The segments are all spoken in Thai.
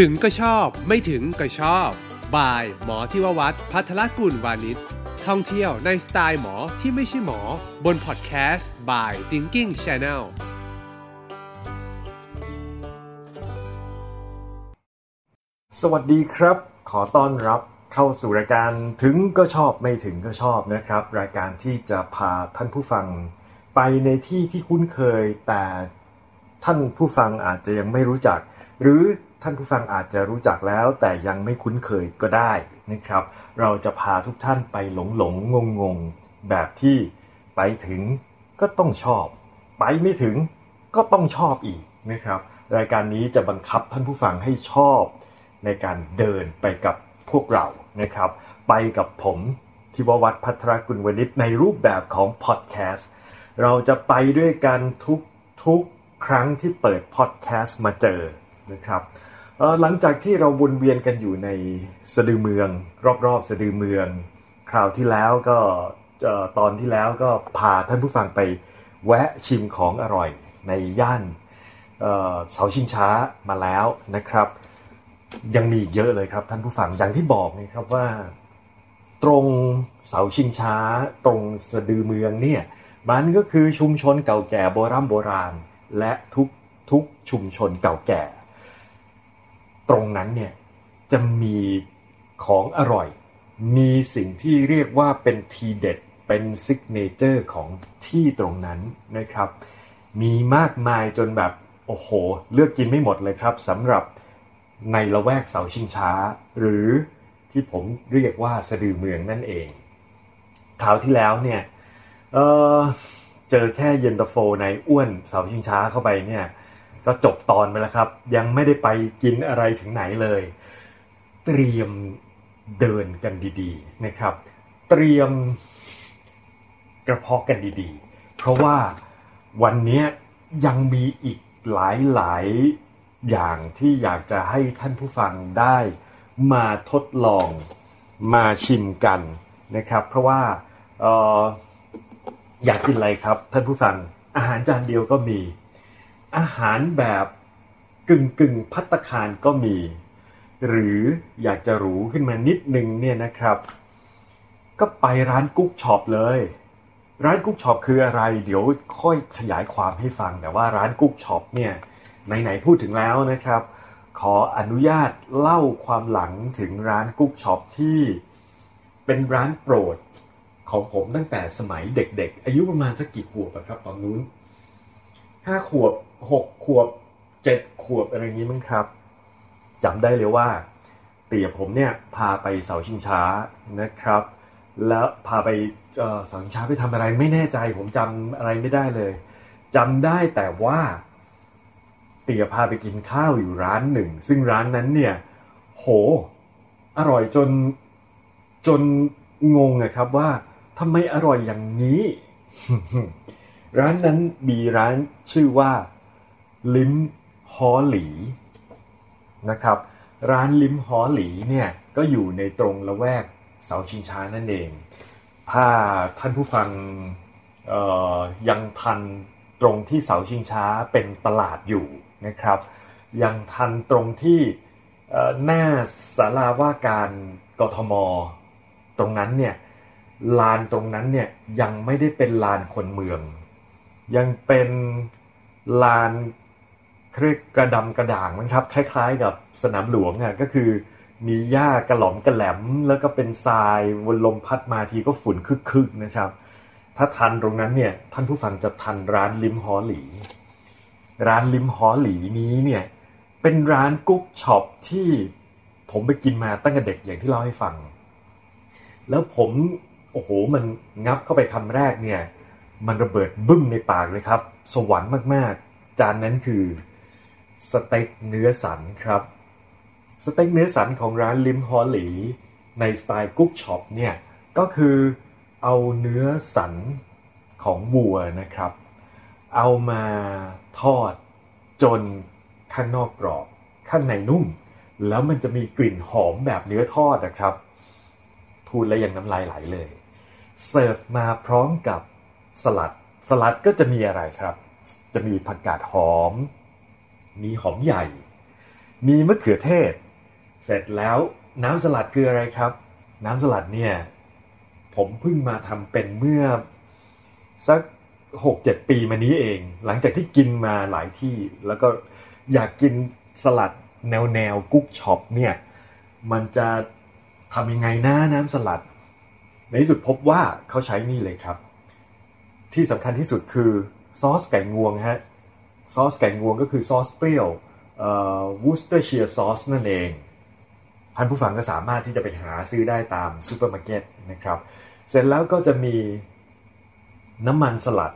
ถึงก็ชอบ ไม่ถึงก็ชอบ บาย หมอที่ววัดพัทรกุลวานิชท่องเที่ยวในสไตล์หมอที่ไม่ใช่หมอ บนพอดแคสต์ by Thinking Channel สวัสดีครับ ขอต้อนรับเข้าสู่รายการถึงก็ชอบไม่ถึงก็ชอบนะครับ รายการที่จะพาท่านผู้ฟัง ไปในที่ที่คุ้นเคยแต่ท่านผู้ฟังอาจจะยังไม่รู้จัก หรือ ท่านผู้ฟังอาจจะรู้จักแล้ว แต่ยังไม่คุ้นเคยก็ได้นะครับ เราจะพาทุกท่านไปหลงหลงงงงๆแบบที่ไปถึงก็ต้องชอบ ไปไม่ถึงก็ต้องชอบอีกนะครับ รายการนี้จะบังคับท่านผู้ฟังให้ชอบ ในการเดินไปกับพวกเรานะครับ ไปกับผมทิววัฒน์พัทรกุลวณิชในรูปแบบของพอดแคสต์เราจะไปด้วยกันทุกทุกครั้งที่เปิดพอดแคสต์มาเจอนะครับ หลังจากที่เราวนเวียนกันอยู่ในสะดือเมือง รอบๆสะดือเมือง คราวที่แล้วก็ตอนที่แล้วก็พาท่านผู้ฟังไปแวะชิมของอร่อยในย่านเสาชิงช้ามาแล้วนะครับ ยังมีอีกเยอะเลยครับท่านผู้ฟังอย่างที่บอกนะครับว่า ตรงเสาชิงช้า ตรงสะดือเมืองเนี่ยมันก็คือชุมชนเก่าแก่โบราณโบราณ และทุกทุกชุมชนเก่าแก่ ตรงนั้นเนี่ยจะมีของอร่อย มีสิ่งที่เรียกว่าเป็นทีเด็ด เป็น signature ของที่ตรงนั้นนะครับ มีมากมายจนแบบโอ้โห เลือกกินไม่หมดเลยครับสำหรับในละแวกเสาชิงช้า หรือที่ผมเรียกว่าสะดือเมืองนั่นเองคราวที่แล้วเนี่ยเเจอแค่เย็นตาโฟในอ้วนเสาชิงช้าเข้าไปเนี่ย ก็จบตอนไปแล้วครับ ยังไม่ได้ไปกินอะไรถึงไหนเลย เตรียมเดินกันดีๆนะครับ เตรียมกระเพาะกันดีๆ เพราะว่าวันนี้ยังมีอีกหลายๆอย่างที่อยากจะให้ท่านผู้ฟังได้มาทดลองมาชิมกันนะครับ เพราะว่าอออยากกินอะไรครับท่านผู้ฟังอาหารจานเดียวก็มี อาหารแบบกึ่งกึ่งพัตตาคารก็มี หรืออยากจะหรูขึ้นมานิดนึงเนี่ยนะครับ ก็ไปร้านกุ๊กช็อปเลย ร้านกุ๊กช็อปคืออะไร เดี๋ยวค่อยขยายความให้ฟัง แต่ว่าร้านกุ๊กช็อปเนี่ยไหนๆพูดถึงแล้วนะครับ ขออนุญาตเล่าความหลังถึงร้านกุ๊กช็อปที่เป็นร้านโปรดของผมตั้งแต่สมัยเด็กๆ อายุประมาณสักกี่ขวบครับตอนนู้นห้าขวบ หกขวบเจ็ดขวบอะไรอย่างนี้มั้งครับจำได้เลยว่าเตี่ยผมเนี่ยพาไปเสาชิงช้านะครับ แล้วพาไปเสาชิงช้าไปทำอะไรไม่แน่ใจ ผมจำอะไรไม่ได้เลยจำได้แต่ว่าเตี่ยพาไปกินข้าวอยู่ร้านหนึ่ง ซึ่งร้านนั้นเนี่ย โห อร่อยจนจนงงอะครับว่าทำไมอร่อยอย่างนี้ ร้านนั้นมีร้านชื่อว่า ลิมฮอหลีนะครับ ร้านลิมฮอหลีเนี่ยก็อยู่ในตรงละแวกเสาชิงช้านั่นเอง ถ้าท่านผู้ฟังยังทันตรงที่เสาชิงช้าเป็นตลาดอยู่นะครับ ยังทันตรงที่หน้าศาลาว่าการกทม ตรงนั้นเนี่ยลานตรงนั้นเนี่ยยังไม่ได้เป็นลานคนเมือง ยังเป็นลาน ครียกกระดำกระด่างมั้งครับคล้ายๆ กับสนามหลวงอะก็คือ มีหญ้ากระหล่อมกระแหลม แล้วก็เป็นทรายวนลมพัดมาทีก็ฝุ่นคึกๆนะครับ ถ้าทันตรงนั้นเนี่ยท่านผู้ฟังจะทันร้านลิมฮอหลี ร้านลิมฮอหลีนี้เนี่ยเป็นร้านกุ๊กช็อปที่ผมไปกินมาตั้งแต่เด็กอย่างที่เล่าให้ฟัง แล้วผมโอ้โหมันงับเข้าไปคำแรกเนี่ย มันระเบิดบึ้มในปากเลยครับ สวรรค์มากๆ จานนั้นคือ สเต็กเนื้อสันครับ สเต็กเนื้อสันของร้านลิ้มฮอลลี ในสไตล์กุ๊กช็อปเนี่ย ก็คือเอาเนื้อสันของวัวนะครับ เอามาทอดจนข้างนอกกรอบข้างในนุ่ม แล้วมันจะมีกลิ่นหอมแบบเนื้อทอดนะครับ พูดแล้วยังน้ำลายไหลเลย เสิร์ฟมาพร้อมกับสลัด สลัดก็จะมีอะไรครับ จะมีผักกาดหอม มีหอมใหญ่ มีมะเขือเทศ เสร็จแล้วน้ำสลัดคืออะไรครับ น้ำสลัดเนี่ย ผมเพิ่งมาทำเป็นเมื่อสักหกเจ็ดปีมานี้เอง หลังจากที่กินมาหลายที่ แล้วก็อยากกินสลัดแนวแนวกุ๊กช็อปเนี่ย มันจะทำยังไงนะน้ำสลัด ในที่สุดพบว่าเขาใช้นี่เลยครับ ที่สำคัญที่สุดคือซอสไก่งวงฮะ ซอสไก่งวงก็คือซอสเปรี้ยว Worcestershire sauce นั่นเอง ท่านผู้ฟังก็สามารถที่จะไปหาซื้อได้ตามซูเปอร์มาร์เก็ตนะครับ เสร็จแล้วก็จะมีน้ำมันสลัด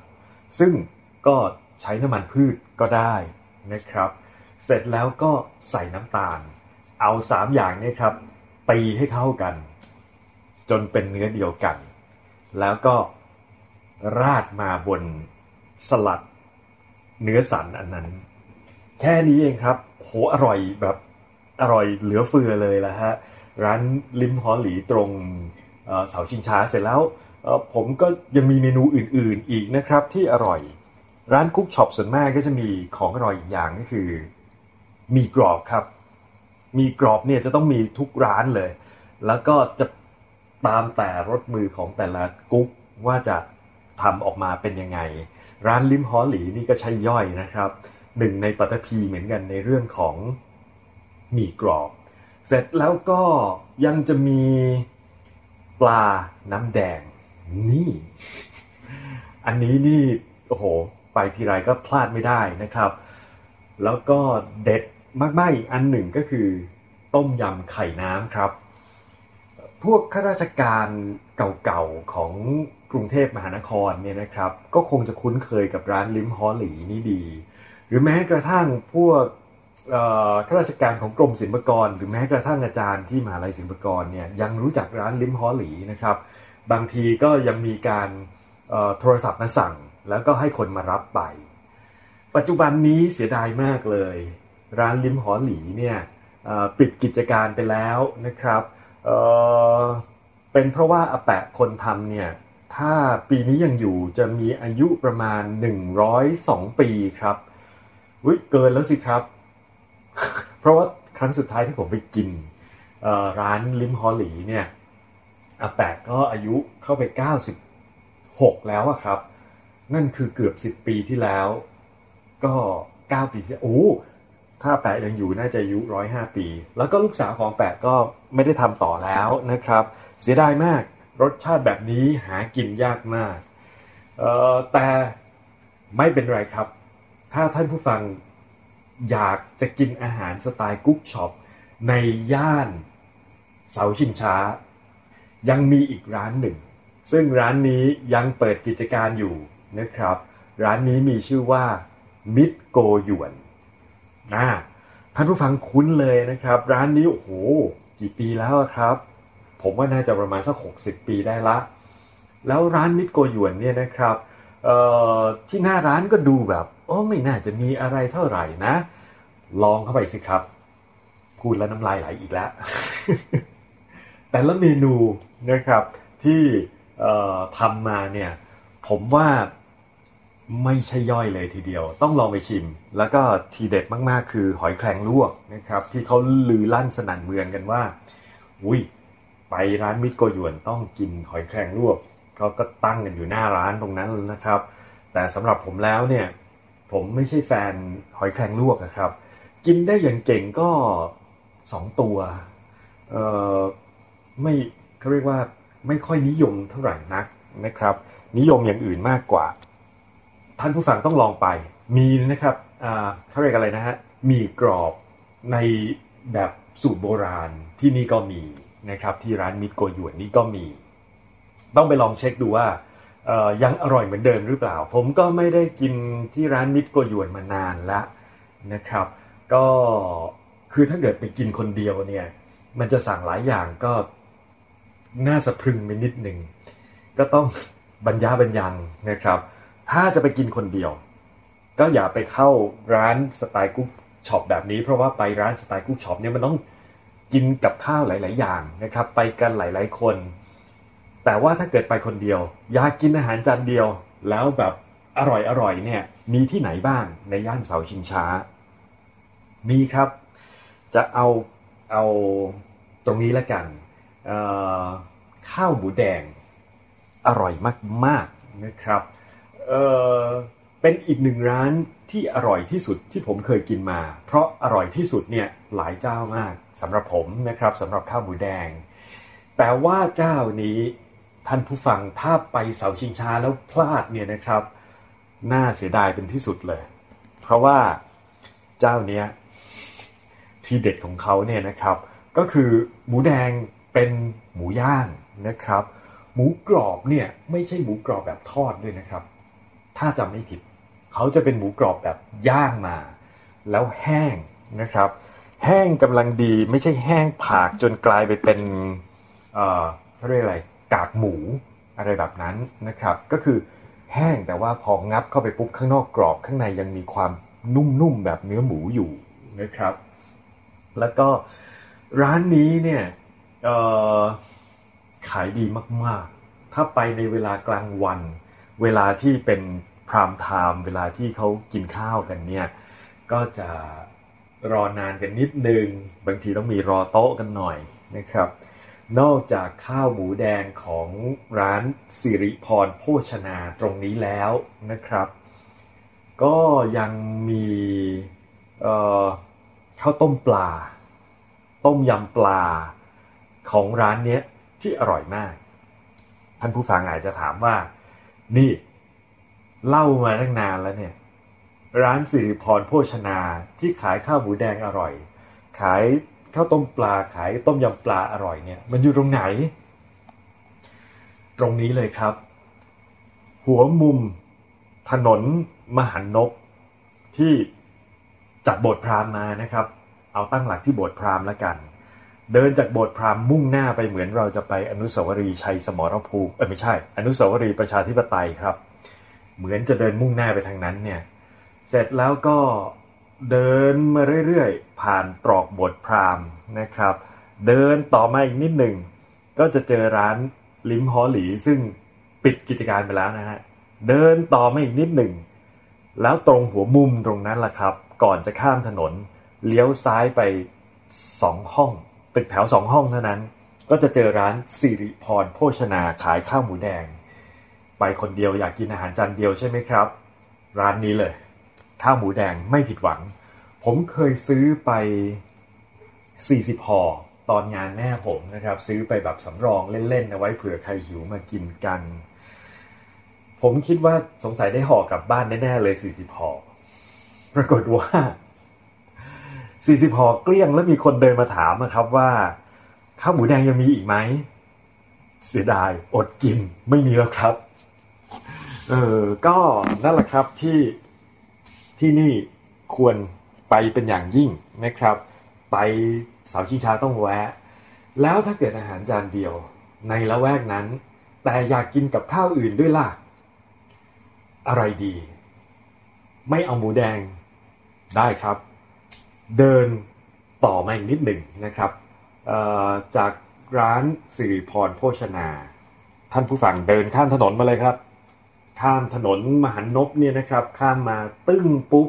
ซึ่งก็ใช้น้ำมันพืชก็ได้นะครับ เสร็จแล้วก็ใส่น้ำตาล เอาสามอย่างนี้ครับ ตีให้เข้ากัน จนเป็นเนื้อเดียวกัน แล้วก็ราดมาบนสลัด เนื้อสันอันนั้น แค่นี้เองครับ โหอร่อยแบบอร่อยเหลือเฟือเลยละฮะ ร้านลิมฮอหลีตรงเสาชิงช้าเสร็จแล้วผมก็ยังมีเมนูอื่นๆอีกนะครับที่อร่อย ร้านคุกช็อปส่วนมากก็จะมีของอร่อยอีกอย่างก็คือ มีกรอบครับ มีกรอบเนี่ยจะต้องมีทุกร้านเลย แล้วก็จะตามแต่รสมือของแต่ละกุ๊กว่าจะทำออกมาเป็นยังไง ร้านลิมฮอหลีนี่ก็ใช้ย่อยนะครับหนึ่งในปัตภีเหมือนกันในเรื่องของหมี่กรอบ เสร็จแล้วก็ยังจะมีปลาน้ำแดงนี่ อันนี้นี่โอ้โห ไปทีไรก็พลาดไม่ได้นะครับ แล้วก็เด็ดมากๆอีกอันหนึ่งก็คือ ต้มยำไข่น้ำครับ พวกข้าราชการเก่าๆของ กรุงเทพมหานครเนี่ยนะครับ ก็คงจะคุ้นเคยกับร้านลิมฮอหลีนี่ดี หรือแม้กระทั่งพวกข้าราชการของกรมศิลปากร หรือแม้กระทั่งอาจารย์ที่มหาลัยศิลปากรเนี่ยยังรู้จักร้านลิมฮอหลีนะครับ บางทีก็ยังมีการโทรศัพท์มาสั่ง แล้วก็ให้คนมารับไป ปัจจุบันนี้เสียดายมากเลย ร้านลิมหอหลีเนี่ยปิดกิจการไปแล้วนะครับเเป็นเพราะว่าอาแปะคนทำเนี่ย ถ้าปีนี้ยังอยู่จะมีอายุประมาณ 102 ปีครับวิเกินแล้วสิครับ เพราะว่าครั้งสุดท้ายที่ผมไปกินร้านลิมฮอหลีเนี่ยอาแปะก็อายุเข้าไป 96 แล้วอะครับ นั่นคือเกือบ 10 ปีที่แล้ว ก็ 9 ปีที่โอ้ถ้าแปะยังอยู่น่าจะอายุ105 ปี แล้วก็ลูกสาวของแปะก็ไม่ได้ทำต่อแล้วนะครับ เสียดายมาก รสชาติแบบนี้หากินยากมากแต่ไม่เป็นไรครับ ถ้าท่านผู้ฟังอยากจะกินอาหารสไตล์กุ๊กช็อปในย่านเสาชิงช้า ยังมีอีกร้านหนึ่ง ซึ่งร้านนี้ยังเปิดกิจการอยู่นะครับ ร้านนี้มีชื่อว่ามิดโกหยวนนะท่านผู้ฟังคุ้นเลยนะครับ ร้านนี้โอ้โหกี่ปีแล้วครับ ผมว่าน่าจะประมาณสัก 60 ปีได้ละ แล้วร้านมิดโกยวนเนี่ยนะครับที่หน้าร้านก็ดูแบบโอ้ไม่น่าจะมีอะไรเท่าไหร่นะ ลองเข้าไปสิครับพูดแล้วน้ำลายไหลอีกแล้ว แต่ละเมนูนะครับที่ทำมาเนี่ยผมว่าไม่ใช่ย่อยเลยทีเดียว ต้องลองไปชิม แล้วก็ทีเด็ดมากๆ คือหอยแครงลวกนะครับ ที่เขาลือลั่นสนั่นเมืองกันว่าอุ้ย ไปร้านมิตรโกยวนต้องกินหอยแครงลวกเขาก็ตั้งกันอยู่หน้าร้านตรงนั้นนะครับ แต่สำหรับผมแล้วเนี่ย ผมไม่ใช่แฟนหอยแครงลวกนะครับ กินได้อย่างเก่งก็สองตัวเออไม่เขาเรียกว่าไม่ค่อยนิยมเท่าไหร่นักนะครับ นิยมอย่างอื่นมากกว่า ท่านผู้ฟังต้องลองไป มีนะครับเขาเรียกอะไรนะฮะมีกรอบในแบบสูตรโบราณที่นี่ก็มี นะครับที่ร้านมิตรโกยวนนี่ก็มี ต้องไปลองเช็คดูว่ายังอร่อยเหมือนเดิมหรือเปล่า ผมก็ไม่ได้กินที่ร้านมิตรโกยวนมานานแล้วนะครับ ก็คือถ้าเกิดไปกินคนเดียวเนี่ย มันจะสั่งหลายอย่างก็น่าสะพรึงไปนิดหนึ่งก็ต้องบันยะบันยังนะครับ ถ้าจะไปกินคนเดียว ก็อย่าไปเข้าร้านสไตล์กุ๊กช็อปแบบนี้ เพราะว่าไปร้านสไตล์กุ๊กช็อปเนี่ยมันต้อง กินกับข้าวหลาย ๆ อย่างนะครับ ไปกันหลาย ๆ คน แต่ว่าถ้าเกิดไปคนเดียว อยากกินอาหารจานเดียว แล้วแบบอร่อยอร่อยเนี่ยมีที่ไหนบ้างในย่านเสาชิงช้า มีครับ จะเอาเอาตรงนี้ละกันข้าวหมูแดงอร่อยมากๆนะครับเเป็นอีกหนึ่งร้าน ที่อร่อยที่สุดที่ผมเคยกินมา เพราะอร่อยที่สุดเนี่ยหลายเจ้ามากสำหรับผมนะครับสำหรับข้าวหมูแดง แต่ว่าเจ้านี้ท่านผู้ฟังถ้าไปเสาชิงช้าแล้วพลาดเนี่ยนะครับ น่าเสียดายเป็นที่สุดเลย เพราะว่าเจ้าเนี้ยที่เด็ดของเขาเนี่ยนะครับ ก็คือหมูแดงเป็นหมูย่างนะครับ หมูกรอบเนี่ยไม่ใช่หมูกรอบแบบทอดด้วยนะครับ ถ้าจำไม่ผิด เขาจะเป็นหมูกรอบแบบย่างมา แล้วแห้งนะครับ แห้งกำลังดีไม่ใช่แห้งผากจนกลายไปเป็นเอ่อเขาเรียกอะไรกากหมูอะไรแบบนั้นนะครับ ก็คือแห้งแต่ว่าพองับเข้าไปปุ๊บข้างนอกกรอบข้างในยังมีความนุ่มๆแบบเนื้อหมูอยู่นะครับ แล้วก็ร้านนี้เนี่ยขายดีมากๆ ถ้าไปในเวลากลางวัน เวลาที่เป็น พรามไทม์เวลาที่เขากินข้าวกันเนี่ยก็จะรอนานกันนิดนึง บางทีต้องมีรอโต๊ะกันหน่อยนะครับ นอกจากข้าวหมูแดงของร้านสิริพรโภชนาตรงนี้แล้วนะครับ ก็ยังมีข้าวต้มปลา ต้มยำปลาของร้านเนี้ยที่อร่อยมาก ท่านผู้ฟังอาจจะถามว่า นี่ เล่ามาตั้งนานแล้วเนี่ย ร้านสิริพรโภชนาที่ขายข้าวหมูแดงอร่อย ขายข้าวต้มปลาขายต้มยำปลาอร่อยเนี่ย มันอยู่ตรงไหน ตรงนี้เลยครับ หัวมุม ถนนมหันนบที่จากโบสถ์พราหมณ์มานะครับ เอาตั้งหลักที่โบสถ์พราหมณ์แล้วกัน เดินจากโบสถ์พราหมณ์มุ่งหน้าไปเหมือนเราจะไปอนุสาวรีย์ชัยสมรภูมิเออไม่ใช่ อนุสาวรีย์ประชาธิปไตยครับ เหมือนจะเดินมุ่งหน้าไปทางนั้นเนี่ย เสร็จแล้วก็เดินมาเรื่อยๆ ผ่านตรอกบทพรามนะครับ เดินต่อมาอีกนิดหนึ่ง ก็จะเจอร้านลิมฮอหลีซึ่งปิดกิจการไปแล้วนะฮะ เดินต่อมาอีกนิดหนึ่ง แล้วตรงหัวมุมตรงนั้นแหละครับ ก่อนจะข้ามถนน เลี้ยวซ้ายไปสองห้องตึกแถวสองห้องเท่านั้น ก็จะเจอร้านสิริพรโภชนาขายข้าวหมูแดง ไปคนเดียวอยากกินอาหารจานเดียวใช่ไหมครับ ร้านนี้เลยข้าวหมูแดงไม่ผิดหวัง ผมเคยซื้อไป 40ห่อตอนงานแม่ผมนะครับ ซื้อไปแบบสำรองเล่นๆเอาไว้เผื่อใครหิวมากินกัน ผมคิดว่าสงสัยได้ห่อกลับบ้านแน่ๆเลย 40ห่อปรากฏว่า 40ห่อเกลี้ยงแล้วมีคนเดินมาถามนะครับว่าข้าวหมูแดงยังมีอีกไหมเสียดายอดกินไม่มีแล้วครับ เออก็นั่นแหละครับที่ที่นี่ควรไปเป็นอย่างยิ่งนะครับ ไปเสาชิงช้าต้องแวะ แล้วถ้าเกิดอาหารจานเดียว ในละแวกนั้น แต่อยากกินกับข้าวอื่นด้วยล่ะ อะไรดี ไม่เอาหมูแดงได้ครับ เดินต่อมาอีกนิดหนึ่งนะครับจากร้านสิริพรโภชนา ท่านผู้ฟังเดินข้ามถนนมาเลยครับ ข้ามถนนมหันนบเนี่ยนะครับ ข้ามมาตึ้งปุ๊บ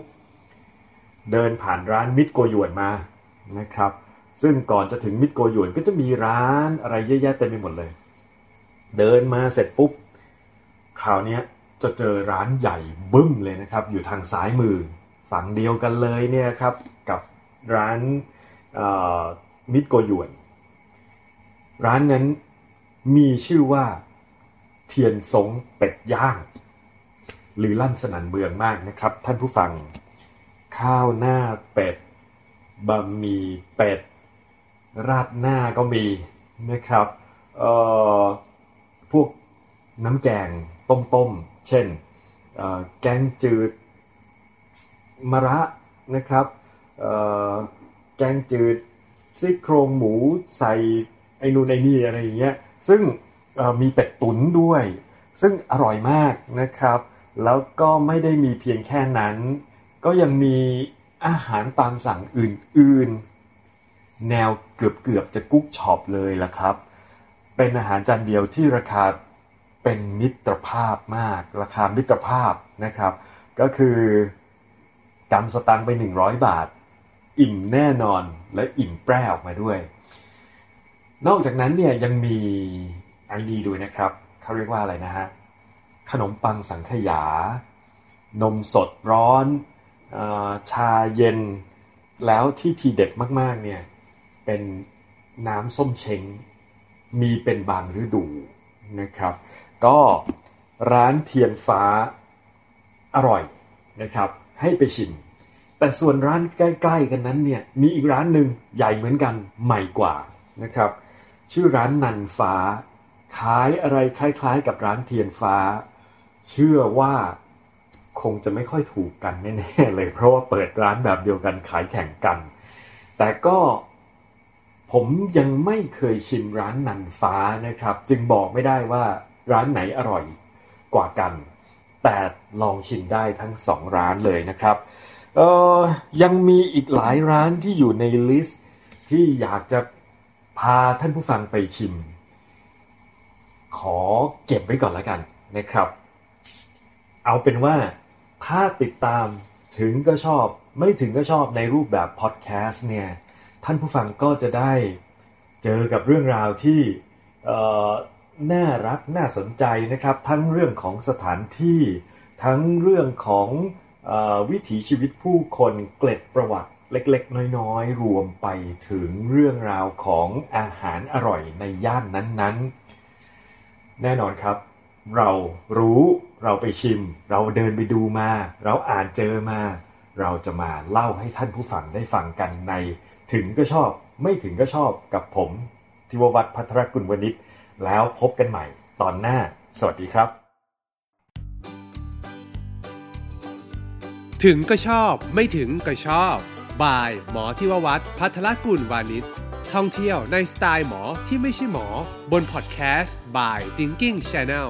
เดินผ่านร้านมิตรโกยวนมานะครับ ซึ่งก่อนจะถึงมิตรโกยวนก็จะมีร้านอะไรเยอะแยะเต็มไปหมดเลย เดินมาเสร็จปุ๊บคราวนี้จะเจอร้านใหญ่บึ้มเลยนะครับ อยู่ทางซ้ายมือฝั่งเดียวกันเลยเนี่ยครับกับร้านมิตรโกยวน ร้านนั้นมีชื่อว่า เทียนสงเป็ดย่าง หรือลั่นสนั่นเมืองมากนะครับ ท่านผู้ฟัง ข้าวหน้าเป็ดบะหมี่เป็ด ราดหน้าก็มีนะครับเอ่อพวกน้ำแกงต้มๆ เช่นแกงจืดมะระนะครับแกงจืดซี่โครงหมูใส่ไอ้นูนไอ้นี่อะไรอย่างเงี้ยซึ่ง มีเป็ดตุ๋นด้วย ซึ่งอร่อยมากนะครับ แล้วก็ไม่ได้มีเพียงแค่นั้น ก็ยังมีอาหารตามสั่งอื่นๆ แนวเกือบๆจะกุ๊กช็อปเลยละครับ เป็นอาหารจานเดียวที่ราคาเป็นมิตรภาพมาก ราคามิตรภาพนะครับ ก็คือกำสตังไป 100 บาท อิ่มแน่นอนและอิ่มแปรออกมาด้วย นอกจากนั้นเนี่ยยังมี ไอ้นี่ด้วยนะครับเขาเรียกว่าอะไรนะฮะขนมปังสังขยา นมสดร้อนอชาเย็น แล้วที่ทีเด็ดมากๆเนี่ยเป็นน้ำส้มเช้งมีเป็นบางฤดูนะครับ ก็ร้านเทียนฟ้าอร่อยนะครับ ให้ไปชิม แต่ส่วนร้านใกล้ ๆ กันนั้นเนี่ยมีอีกร้านหนึ่งใหญ่เหมือนกันใหม่กว่านะครับ ชื่อร้านนันฟ้า ขายอะไรคล้ายๆ กับร้านเทียนฟ้า เชื่อว่าคงจะไม่ค่อยถูกกันแน่ๆเลย เพราะว่าเปิดร้านแบบเดียวกันขายแข่งกัน แต่ก็ผมยังไม่เคยชิมร้านนันฟ้านะครับ จึงบอกไม่ได้ว่าร้านไหนอร่อยกว่ากัน แต่ลองชิมได้ทั้งสองร้านเลยนะครับเออยังมีอีกหลายร้านที่อยู่ในลิสต์ที่อยากจะพาท่านผู้ฟังไปชิม ขอเก็บไว้ก่อนแล้วกันนะครับ เอาเป็นว่าถ้าติดตามถึงก็ชอบไม่ถึงก็ชอบในรูปแบบพอดแคสต์เนี่ย ท่านผู้ฟังก็จะได้เจอกับเรื่องราวที่น่ารักน่าสนใจนะครับ ทั้งเรื่องของสถานที่ทั้งเรื่องของอวิถีชีวิตผู้คนเกล็ดประวัติเล็กๆ น้อยๆ รวมไปถึงเรื่องราวของอาหารอร่อยในย่านนั้นๆ แน่นอนครับ เรารู้เราไปชิม เราเดินไปดูมา เราอ่านเจอมา เราจะมาเล่าให้ท่านผู้ฟังได้ฟังกันใน ถึงก็ชอบไม่ถึงก็ชอบกับผมทิววัฒน์พัทรกุลวณิชแล้วพบกันใหม่ตอนหน้า สวัสดีครับ ถึงก็ชอบไม่ถึงก็ชอบ บาย หมอทิววัฒน์พัทรกุลวานิช ท่องเที่ยวในสไตล์หมอที่ไม่ใช่หมอ บนพอดแคสต์ by Thinking Channel